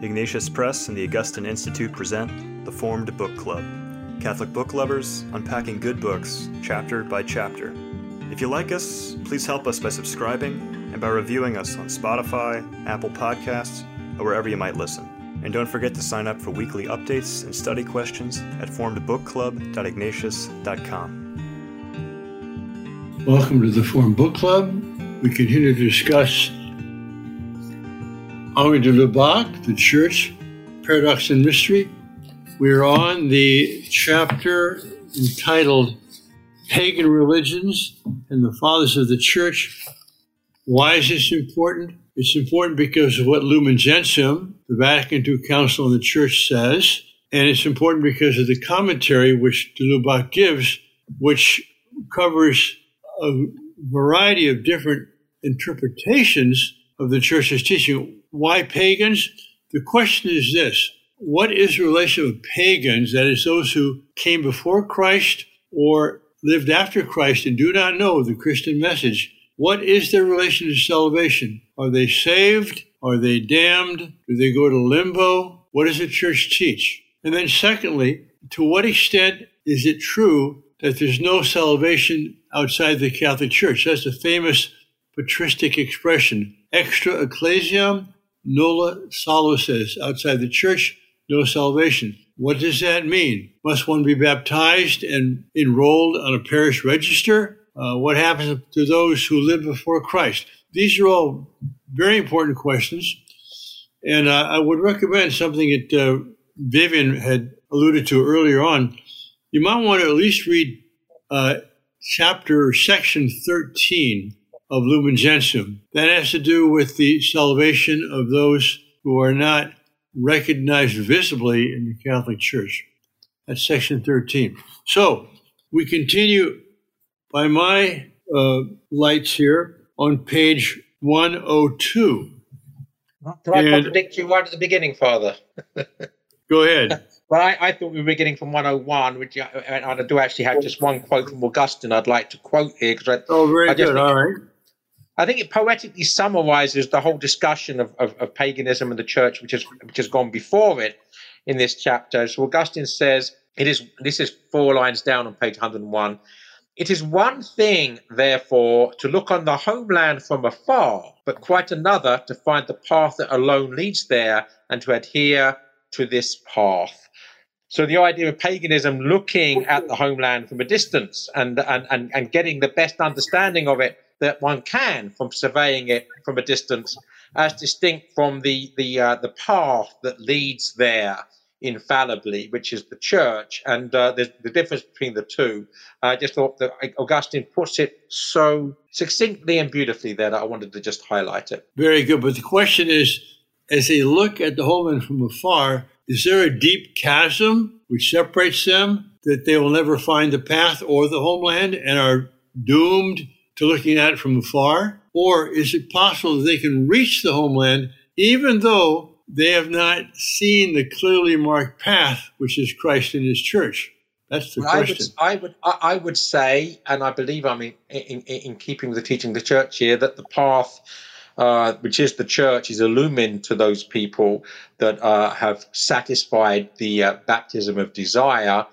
Ignatius Press and the Augustine Institute present The Formed Book Club. Catholic book lovers unpacking good books, chapter by chapter. If you like us, please help us by subscribing and by reviewing us on Spotify, Apple Podcasts, or wherever you might listen. And don't forget to sign up for weekly updates and study questions at formedbookclub.ignatius.com. Welcome to the Formed Book Club. We continue to discuss Henri de Lubac, The Church, Paradox and Mystery. We're on the chapter entitled Pagan Religions and the Fathers of the Church. Why is this important? It's important because of what Lumen Gentium, the Vatican II Council on the Church, says, and it's important because of the commentary which de Lubac gives, which covers a variety of different interpretations of the Church's teaching. Why pagans? The question is this What is the relation of pagans, that is, those who came before Christ or lived after Christ and do not know the Christian message? What is their relation to salvation? Are they saved? Are they damned? Do they go to limbo? What does the church teach? And then, secondly, to what extent is it true that there's no salvation outside the Catholic Church? That's a famous patristic expression. Extra ecclesiam nulla salus outside the church, no salvation. What does that mean? Must one be baptized and enrolled on a parish register? Uh, what happens to those who live before Christ? These are all very important questions. And uh, I would recommend something that uh, Vivian had alluded to earlier on. You might want to at least read uh, chapter, section 13 of Lumen Gentium. That has to do with the salvation of those who are not recognized visibly in the Catholic Church. That's section 13. So we continue by my uh, lights here on page 102. Can I and, contradict you right at the beginning, Father? go ahead. Well, I, I, thought we were beginning from 101, which I, I, do actually have just one quote from Augustine I'd like to quote here. Cause I, oh, very good. All right. I think it poetically summarizes the whole discussion of, of, of, paganism and the church, which has which has gone before it in this chapter. So Augustine says, "It is this is four lines down on page 101. It is one thing, therefore, to look on the homeland from afar, but quite another to find the path that alone leads there and to adhere to this path." So the idea of paganism looking at the homeland from a distance and and and, and getting the best understanding of it that one can from surveying it from a distance, as distinct from the the uh, the path that leads there infallibly, which is the church, and uh, the, the difference between the two. I just thought that Augustine puts it so succinctly and beautifully there that I wanted to just highlight it. Very good. But the question is, as they look at the homeland from afar, is there a deep chasm which separates them that they will never find the path or the homeland and are doomed to looking at it from afar? Or is it possible that they can reach the homeland even though they have not seen the clearly marked path, which is Christ and his church? That's the well, question. I would, I would, I would say, and I believe I'm in, in, in keeping with the teaching of the church here, that the path, uh, which is the church, is illumined to those people that uh, have satisfied the uh, baptism of desire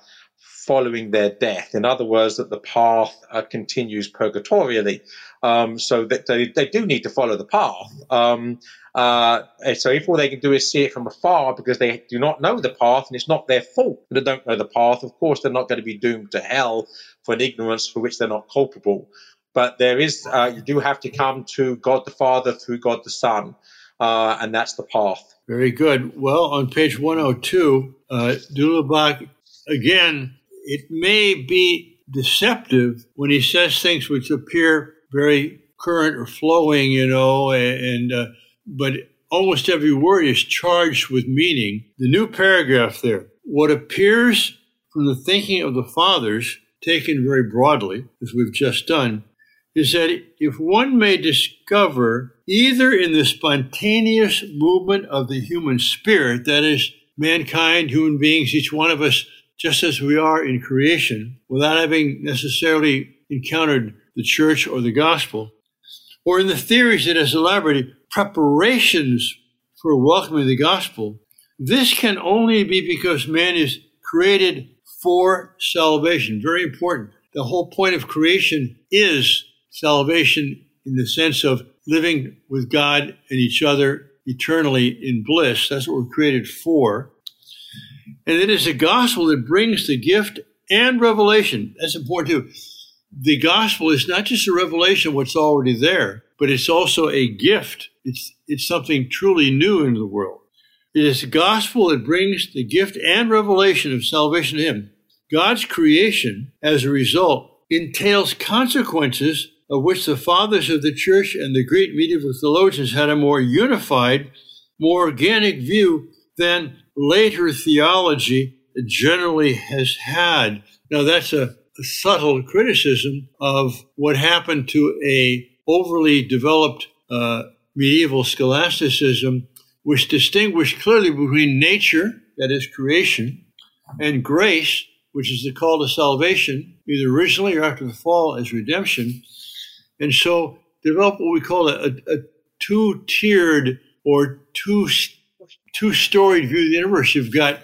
following their death. In other words, that the path uh, continues purgatorially. Um, so that they, they do need to follow the path. Um, uh, so if all they can do is see it from afar because they do not know the path and it's not their fault that they don't know the path, of course they're not going to be doomed to hell for an ignorance for which they're not culpable. But there is, uh, you do have to come to God the Father through God the Son, uh, and that's the path. Very good. Well, on page 102, uh, de Lubac again it may be deceptive when he says things which appear very current or flowing, you know, and, uh, but almost every word is charged with meaning. The new paragraph there, what appears from the thinking of the fathers, taken very broadly, as we've just done, is that if one may discover either in the spontaneous movement of the human spirit, that is, mankind, human beings, each one of us just as we are in creation, without having necessarily encountered the church or the gospel, or in the theories it has elaborated, preparations for welcoming the gospel, this can only be because man is created for salvation. Very important. The whole point of creation is salvation in the sense of living with God and each other eternally in bliss. That's what we're created for. And it is the gospel that brings the gift and revelation. That's important too. The gospel is not just a revelation of what's already there, but it's also a gift. It's, it's something truly new into the world. It is the gospel that brings the gift and revelation of salvation to Him. God's creation, as a result, entails consequences of which the fathers of the church and the great medieval theologians had a more unified, more organic view than later theology generally has had. Now, that's a, subtle criticism of what happened to a overly developed uh, medieval scholasticism, which distinguished clearly between nature, that is creation, and grace, which is the call to salvation, either originally or after the fall as redemption. And so develop what we call a, a two-tiered or two two-storied view of the universe. You've got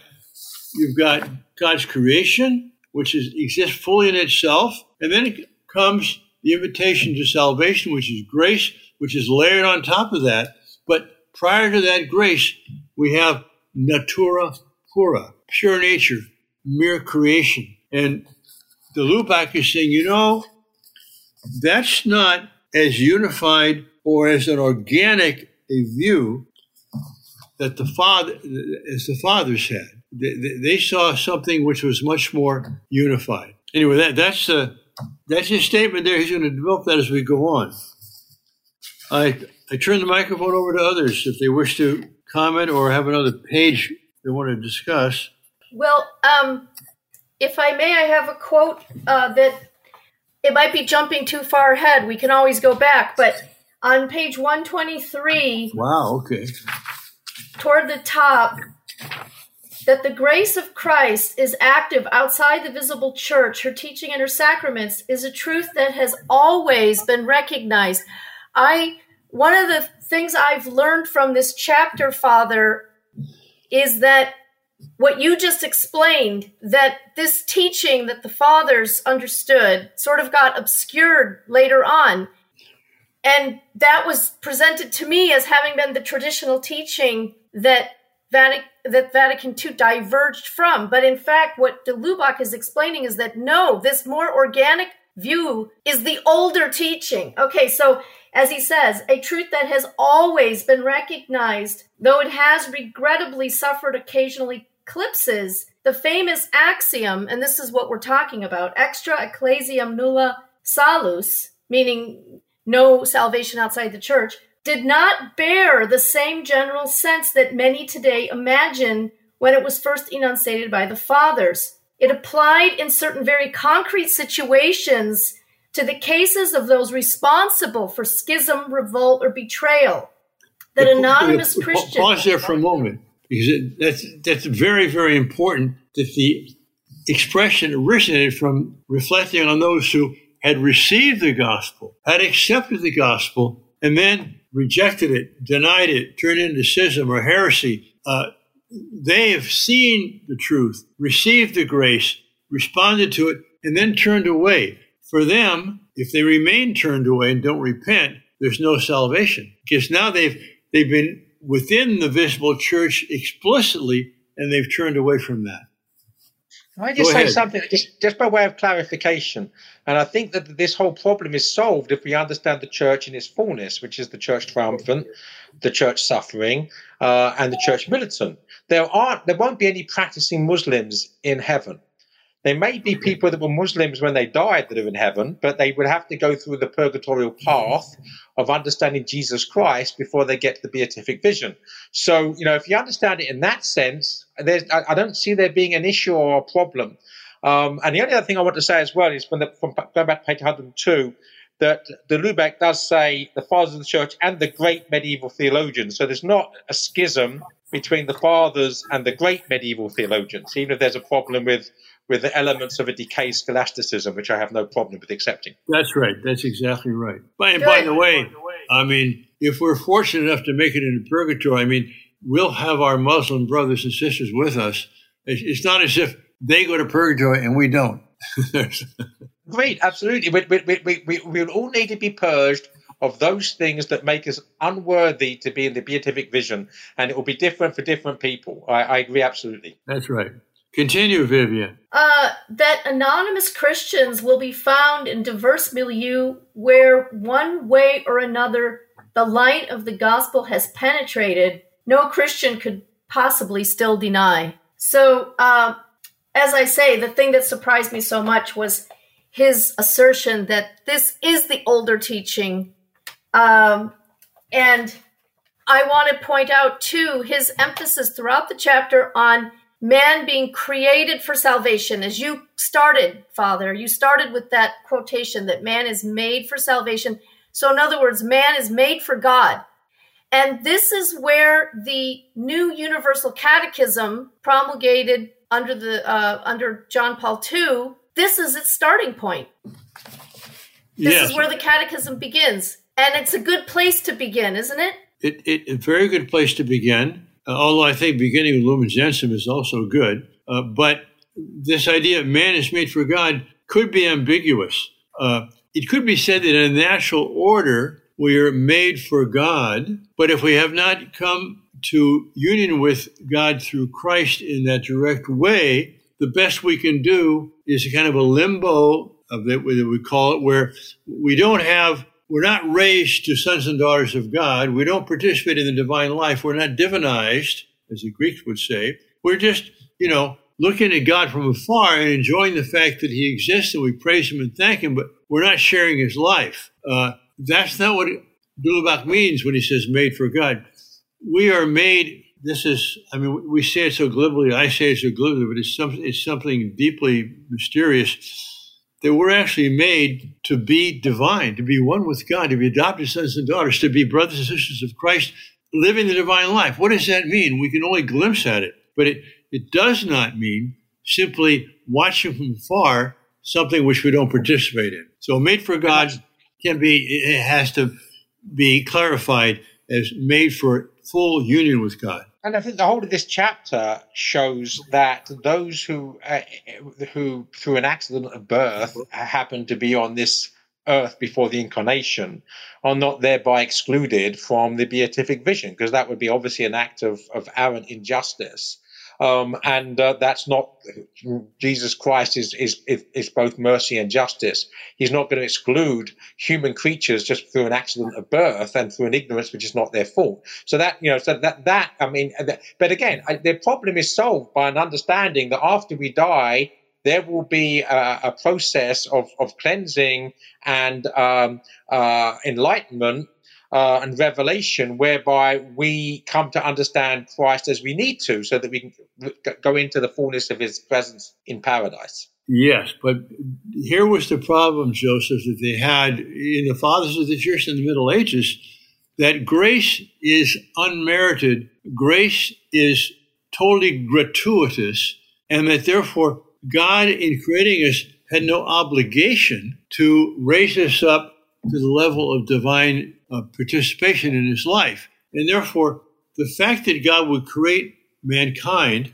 you've got God's creation, which is exists fully in itself, and then it comes the invitation to salvation, which is grace, which is layered on top of that. But prior to that grace, we have natura pura, pure nature, mere creation. And de Lubac is saying, you know, that's not as unified or as an organic a view that the father, as the fathers had. They, they, saw something which was much more unified. Anyway, that, that's uh, that's his statement there. He's going to develop that as we go on. I I turn the microphone over to others if they wish to comment or have another page they want to discuss. Well, um, if I may, I have a quote uh, that it might be jumping too far ahead. We can always go back, but on page 123. Wow, okay. Toward the top, that the grace of Christ is active outside the visible church, her teaching and her sacraments is a truth that has always been recognized. I one of the things I've learned from this chapter, Father, is that what you just explained that this teaching that the fathers understood sort of got obscured later on and that was presented to me as having been the traditional teaching that Vatican, that Vatican II diverged from. But in fact, what de Lubac is explaining is that no, this more organic view is the older teaching. Okay, so as he says, a truth that has always been recognized, though it has regrettably suffered occasionally eclipses the famous axiom, and this is what we're talking about extra ecclesiam nulla salus, meaning no salvation outside the church, did not bear the same general sense that many today imagine when it was first enunciated by the fathers. It applied in certain very concrete situations to the cases of those responsible for schism, revolt, or betrayal. That anonymous Christians. Pause there for a moment because it, that's that's very very important that the expression originated from reflecting on those who had received the gospel, had accepted the gospel, and then rejected it, denied it, turned into schism or heresy. Uh, they have seen the truth, received the grace, responded to it, and then turned away. For them, if they remain turned away and don't repent, there's no salvation because now they've they've been within the visible church explicitly, and they've turned away from that. Can I just Go say ahead. something, just, just by way of clarification? And I think that this whole problem is solved if we understand the church in its fullness, which is the church triumphant, the church suffering, uh, and the church militant. There aren't, there won't be any practicing Muslims in heaven. There may be people that were Muslims when they died that are in heaven, but they would have to go through the purgatorial path of understanding Jesus Christ before they get to the beatific vision. So, you know, if you understand it in that sense, there's, I, I don't see there being an issue or a problem. Um, and the only other thing I want to say as well is when the, from going back to page 102, that de Lubac does say the fathers of the church and the great medieval theologians. So there's not a schism between the fathers and the great medieval theologians, even if there's a problem with with the elements of a decayed scholasticism, which I have no problem with accepting. That's right. That's exactly right. By, and by the way, I mean, if we're fortunate enough to make it into purgatory, I mean, we'll have our Muslim brothers and sisters with us. It's not as if they go to purgatory and we don't. Great, absolutely. We, we, we, we, we all need to be purged of those things that make us unworthy to be in the beatific vision, and it will be different for different people. I, I agree absolutely. That's right. Continue, Vivian. Uh, that anonymous Christians will be found in diverse milieu where one way or another the light of the gospel has penetrated, no Christian could possibly still deny. So, uh, as I say, the thing that surprised me so much was his assertion that this is the older teaching. Um, and I want to point out, too, his emphasis throughout the chapter on man being created for salvation. As you started, Father, you started with that quotation that man is made for salvation. So, in other words, man is made for God. And this is where the new universal catechism promulgated under the uh, under John Paul II, this is its starting point. This yes. is where the catechism begins. And it's a good place to begin, isn't it? It, it a very good place to begin. Uh, although I think beginning with Lumen Gentium is also good. Uh, but this idea of man is made for God could be ambiguous. Uh, it could be said that in a natural order, we are made for God, but if we have not come to union with God through Christ in that direct way, the best we can do is a kind of a limbo of it, we call it, where we don't have, we're not raised to sons and daughters of God. We don't participate in the divine life. We're not divinized, as the Greeks would say. We're just, you know, looking at God from afar and enjoying the fact that He exists and we praise Him and thank Him, but we're not sharing His life. Uh, that's not what de means when he says made for God. We are made, this is, I mean, we say it so glibly, I say it so glibly, but it's, some, it's something deeply mysterious that we're actually made to be divine, to be one with God, to be adopted sons and daughters, to be brothers and sisters of Christ, living the divine life. What does that mean? We can only glimpse at it, but it, it does not mean simply watching from far something which we don't participate in. So made for God can be, it has to be clarified as made for full union with God. And I think the whole of this chapter shows that those who, uh, who through an accident of birth, happen to be on this earth before the incarnation, are not thereby excluded from the beatific vision, because that would be obviously an act of, of arrant injustice. Um, and uh, that's not Jesus Christ is, is is both mercy and justice. He's not going to exclude human creatures just through an accident of birth and through an ignorance which is not their fault. So that you know, so that that I mean, but again, the problem is solved by an understanding that after we die, there will be a, a process of, of cleansing and um, uh, enlightenment uh, and revelation whereby we come to understand Christ as we need to so that we can go into the fullness of his presence in paradise. Yes, but here was the problem, Joseph, that they had in the fathers of the church in the Middle Ages that grace is unmerited, grace is totally gratuitous, and that therefore God, in creating us, had no obligation to raise us up to the level of divine uh, participation in his life. And therefore, the fact that God would create mankind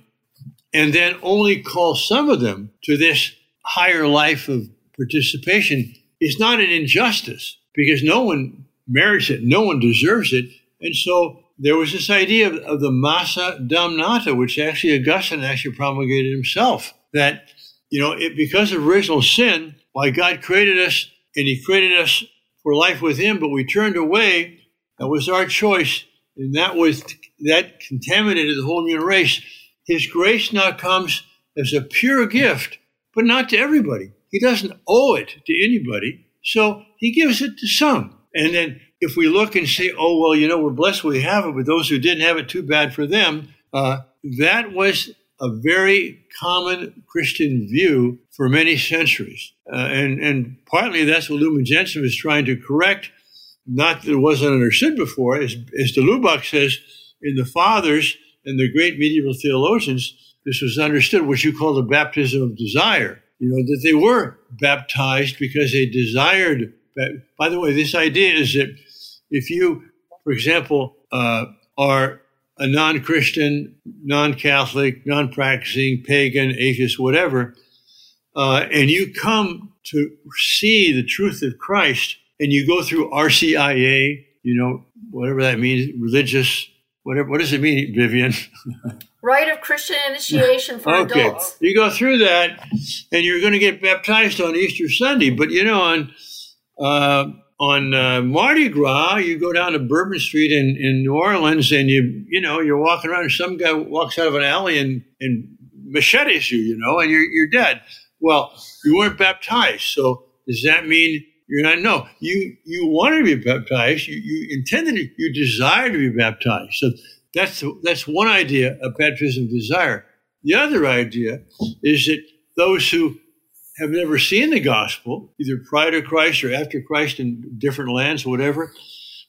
and then only call some of them to this higher life of participation is not an injustice because no one merits it, no one deserves it. And so there was this idea of, of the massa damnata, which actually Augustine actually promulgated himself, that, you know, it, because of original sin, why God created us and he created us for life with him, but we turned away. That was our choice, and that was that contaminated the whole human race. His grace now comes as a pure gift, but not to everybody. He doesn't owe it to anybody, so he gives it to some. And then if we look and say, "Oh well, you know, we're blessed we have it," but those who didn't have it, too bad for them. Uh, that was a very common Christian view for many centuries. Uh, and, and partly that's what Lumen Gentium is trying to correct. Not that it wasn't understood before. As, as de Lubac says, in the fathers and the great medieval theologians, this was understood, what you call the baptism of desire. You know, that they were baptized because they desired. By the way, this idea is that if you for example, uh, are a non Christian, non Catholic, non practicing, pagan, atheist, whatever, uh, and you come to see the truth of Christ and you go through RCIA, you know, whatever that means, religious, whatever, what does it mean, Vivian? Rite of Christian initiation for okay. adults. You go through that and you're going to get baptized on Easter Sunday, but you know, on, uh, on uh, Mardi Gras, you go down to Bourbon Street in, in New Orleans, and you you know you're walking around, and some guy walks out of an alley and, and machetes you, you know, and you're you're dead. Well, you weren't baptized, so does that mean you're not? No, you you wanted to be baptized. You you intended. You desire to be baptized. So that's that's one idea of baptism desire. The other idea is that those who have never seen the gospel, either prior to Christ or after Christ in different lands, whatever,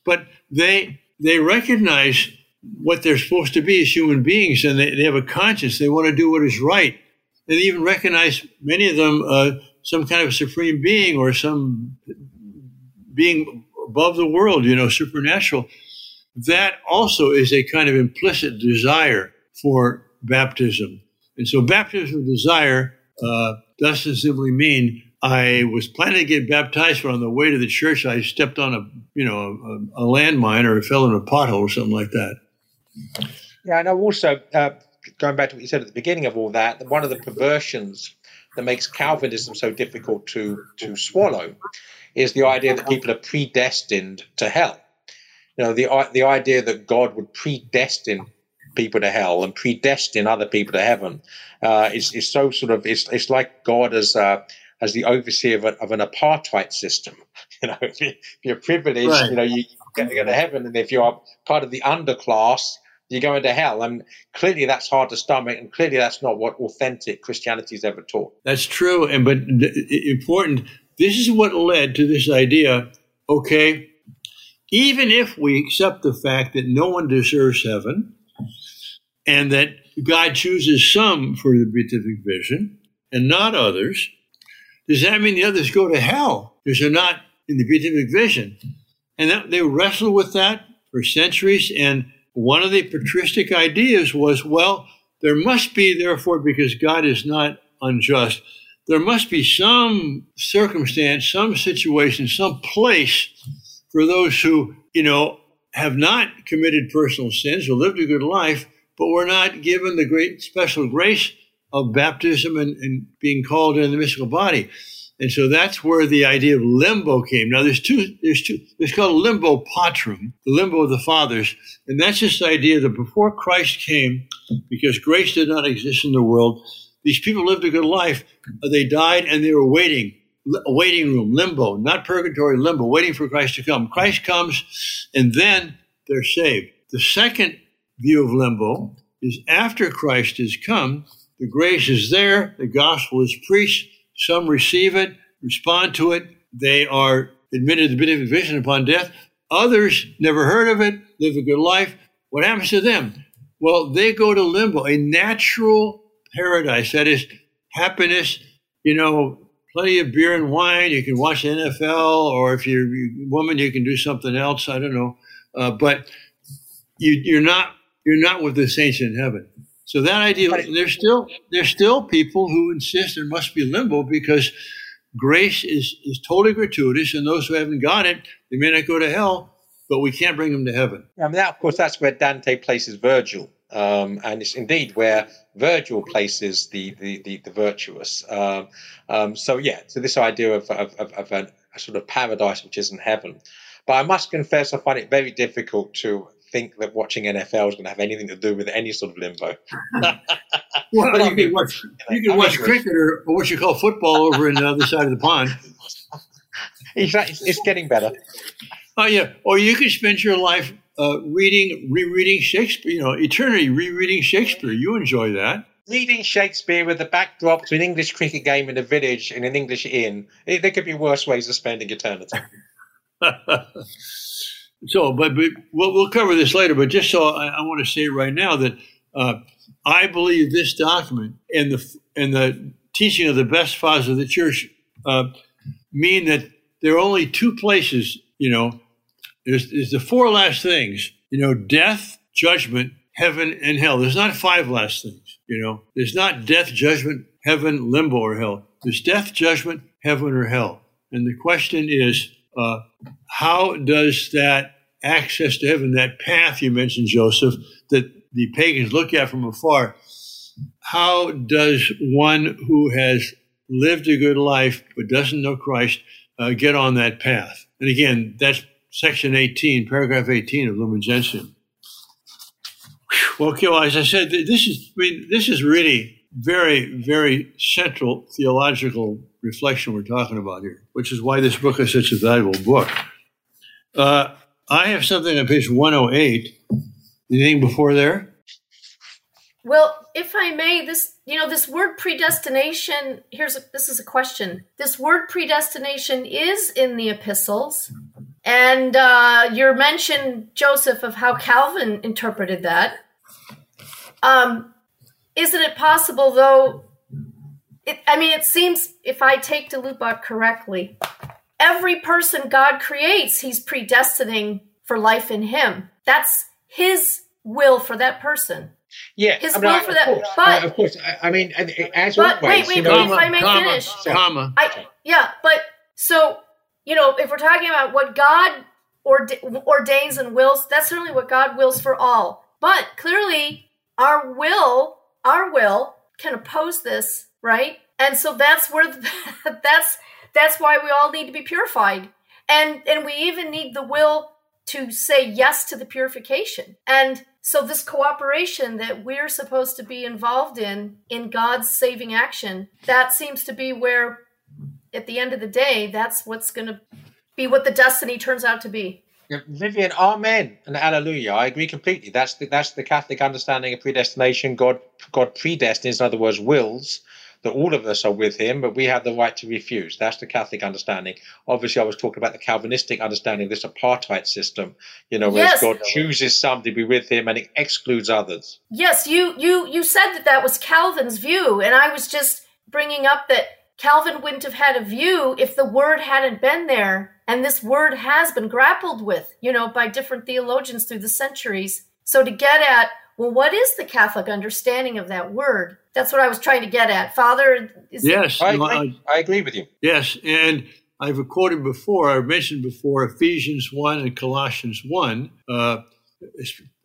but they they recognize what they're supposed to be as human beings, and they, they have a conscience. They want to do what is right. And they even recognize many of them uh, some kind of supreme being or some being above the world, you know, supernatural. That also is a kind of implicit desire for baptism. And so, baptism desire uh, doesn't simply mean I was planning to get baptized, but on the way to the church, I stepped on a you know a, a landmine or fell in a pothole or something like that. Yeah, and also uh, going back to what you said at the beginning of all that, one of the perversions that makes Calvinism so difficult to to swallow is the idea that people are predestined to hell. You know, the the idea that God would predestine people to hell and predestine other people to heaven uh, is, is so sort of it's, it's like God as uh, as the overseer of, a, of an apartheid system. You know, if, you, are privileged, right. you know, you get to go to heaven, and if you're part of the underclass, you go into hell. And clearly, that's hard to stomach, and clearly, that's not what authentic Christianity has ever taught. That's true, and but important. This is what led to this idea. Okay, even if we accept the fact that no one deserves heaven, and that God chooses some for the beatific vision and not others, does that mean the others go to hell because they're not in the beatific vision? And that, they wrestled with that for centuries. And one of the patristic ideas was, well, there must be, therefore, because God is not unjust, there must be some circumstance, some situation, some place for those who, you know, have not committed personal sins or lived a good life but we're not given the great special grace of baptism and, and being called in the mystical body. And so that's where the idea of limbo came. Now there's two, there's two, it's called limbo patrum, the limbo of the fathers. And that's this idea that before Christ came, because grace did not exist in the world, these people lived a good life. They died and they were waiting, waiting room, limbo, not purgatory, limbo, waiting for Christ to come. Christ comes and then they're saved. The second view of limbo is after Christ has come, the grace is there, the gospel is preached, some receive it, respond to it, they are admitted to the beatific vision upon death. Others never heard of it, live a good life. What happens to them? Well, they go to limbo, a natural paradise. That is happiness, you know, plenty of beer and wine. You can watch the NFL, or if you're a woman, you can do something else. I don't know. Uh, but you, you're not you're not with the saints in heaven. So that idea, there's still there's still people who insist there must be limbo because grace is is totally gratuitous, and those who haven't got it, they may not go to hell, but we can't bring them to heaven. Yeah, I mean, that, of course, that's where Dante places Virgil, um, and it's indeed where Virgil places the the the, the virtuous. Um, um, so yeah, so this idea of of, of, of a, a sort of paradise which isn't heaven. But I must confess, I find it very difficult to think that watching NFL is going to have anything to do with any sort of limbo. well, you can watch, you can watch cricket or, or, what you call football over in the other side of the pond. It's, it's getting better. Oh yeah, or you can spend your life uh, reading, rereading Shakespeare. You know, eternity rereading Shakespeare. You enjoy that. Reading Shakespeare with the backdrop to an English cricket game in a village in an English inn. It, there could be worse ways of spending eternity. So, but, but we'll, we'll cover this later. But just so I, I want to say right now that uh, I believe this document and the and the teaching of the best fathers of the church uh, mean that there are only two places, you know, There's, there's the four last things, you know, death, judgment, heaven, and hell. There's not five last things, you know. There's not death, judgment, heaven, limbo, or hell. There's death, judgment, heaven, or hell. And the question is, uh, how does that access to heaven, that path you mentioned, Joseph, that the pagans look at from afar, how does one who has lived a good life but doesn't know Christ uh, get on that path? And again, that's section 18, paragraph 18 of Lumen Gentium. Well, well, as I said, this is I mean, this is really very, very central theological reflection we're talking about here, which is why this book is such a valuable book. Uh, I have something on page 108. Anything before there? Well, if I may, this you know this word predestination. Here's a, this is a question. This word predestination is in the epistles, and uh, you mentioned Joseph of how Calvin interpreted that. Um, isn't it possible though? It, I mean, it seems if I take de Lubac correctly, every person God creates, He's predestining for life in Him. That's His will for that person. Yeah, His I mean, will I- for that- course, but- I- of course. I, I mean, and- as But always, wait, wait, you wait, know, if I may comma, finish. comma. I yeah, but so you know, if we're talking about what God orde- ordains and wills, that's certainly what God wills for all. But clearly, our will, our will, can oppose this, right? And so that's where that's that's why we all need to be purified, and and we even need the will to say yes to the purification. And so this cooperation that we're supposed to be involved in in God's saving action, that seems to be where at the end of the day, that's what's going to be what the destiny turns out to be. Vivian, amen and hallelujah. I agree completely. That's the, that's the Catholic understanding of predestination. God God predestines, in other words, wills that all of us are with Him, but we have the right to refuse. That's the Catholic understanding. Obviously, I was talking about the Calvinistic understanding of this apartheid system. You know, where Yes. God chooses some to be with Him and it excludes others. Yes, you you you said that that was Calvin's view, and I was just bringing up that Calvin wouldn't have had a view if the word hadn't been there, and this word has been grappled with, you know, by different theologians through the centuries. So to get at, well, what is the Catholic understanding of that word? That's what I was trying to get at, Father. Is it- Yes, I I- agree. I agree with you. yes, and I've quoted before. I've mentioned before Ephesians one and Colossians one, uh,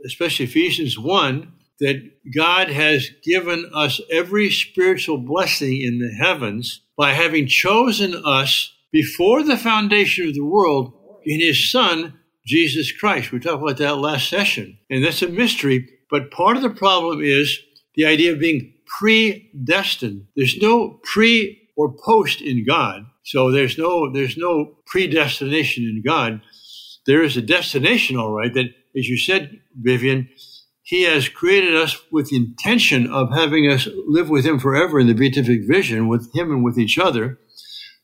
especially Ephesians one, that God has given us every spiritual blessing in the heavens by having chosen us before the foundation of the world in His Son Jesus Christ. We talked about that last session, and that's a mystery. But part of the problem is the idea of being predestined. There's no pre or post in God. So there's no there's no predestination in God. There is a destination, all right, that as you said, Vivian, he has created us with the intention of having us live with him forever in the beatific vision with him and with each other.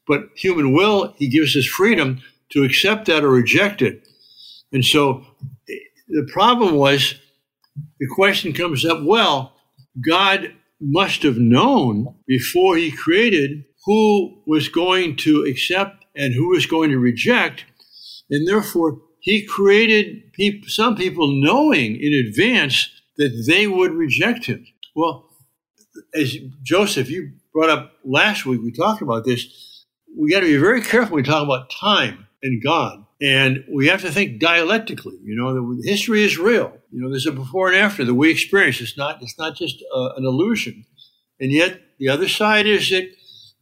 But human will, he gives us freedom to accept that or reject it. And so the problem was the question comes up well, God must have known before he created who was going to accept and who was going to reject. And therefore, he created some people knowing in advance that they would reject him. Well, as Joseph, you brought up last week, we talked about this. We got to be very careful when we talk about time and God. And we have to think dialectically. You know, history is real. You know, there's a before and after that we experience. It's not. It's not just uh, an illusion. And yet, the other side is that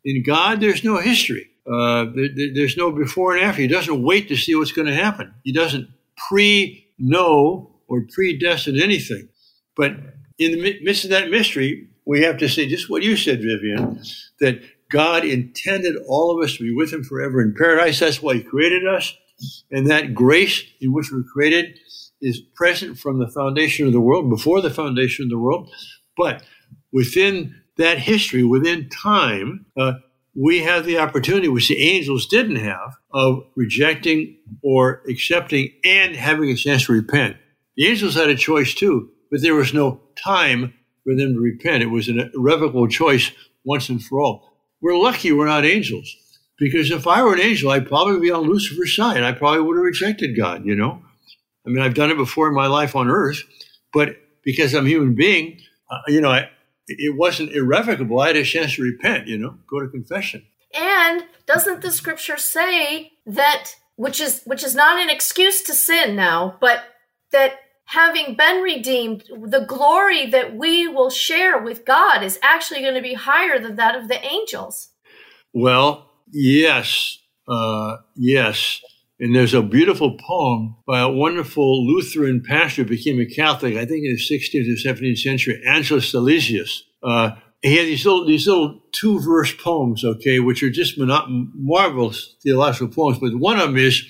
in God, there's no history. Uh, there, there- there's no before and after. He doesn't wait to see what's going to happen. He doesn't pre-know or predestine anything. But in the midst of that mystery, we have to say just what you said, Vivian, that God intended all of us to be with Him forever in paradise. That's why He created us. And that grace in which we're created is present from the foundation of the world, before the foundation of the world. But within that history, within time, uh, we have the opportunity, which the angels didn't have, of rejecting or accepting and having a chance to repent. The angels had a choice too, but there was no time for them to repent. It was an irrevocable choice once and for all. We're lucky we're not angels. Because if I were an angel, I'd probably be on Lucifer's side. I probably would have rejected God, you know? I mean, I've done it before in my life on earth, but because I'm a human being, uh, you know, I, it wasn't irrevocable. I had a chance to repent, you know, go to confession. And doesn't the scripture say that which is which is not an excuse to sin now, but that having been redeemed, the glory that we will share with God is actually going to be higher than that of the angels. Well, yes, uh, yes. And there's a beautiful poem by a wonderful Lutheran pastor who became a Catholic, I think in the 16th or 17th century, Angelus Silesius. Uh, he had these little, these little two verse poems, okay, which are just marvelous theological poems. But one of them is,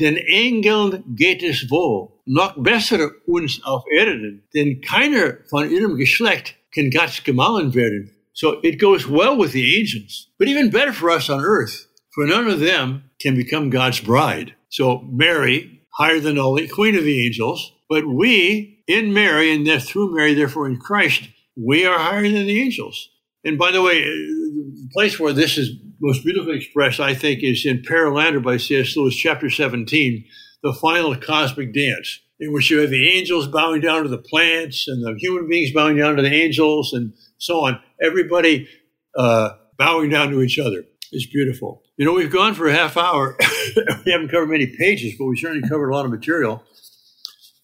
Den Engeln geht es wohl, noch besser uns auf Erden, denn keiner von ihrem Geschlecht kann Gott gemahlen werden. So it goes well with the angels, but even better for us on earth, for none of them can become God's bride. So Mary, higher than all, queen of the angels, but we in Mary and through Mary, therefore in Christ, we are higher than the angels. And by the way, the place where this is most beautifully expressed, I think, is in Perelandra by C.S. Lewis, chapter 17, the final cosmic dance, in which you have the angels bowing down to the plants and the human beings bowing down to the angels and so on. Everybody uh, bowing down to each other. It's beautiful. You know, we've gone for a half hour. we haven't covered many pages, but we certainly covered a lot of material.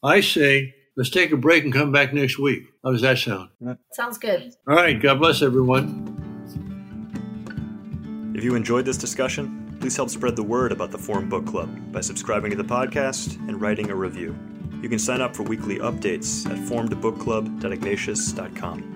I say Let's take a break and come back next week. How does that sound? Sounds good. All right. God bless everyone. If you enjoyed this discussion, please help spread the word about the Formed Book Club by subscribing to the podcast and writing a review. You can sign up for weekly updates at formedbookclub.ignatius.com.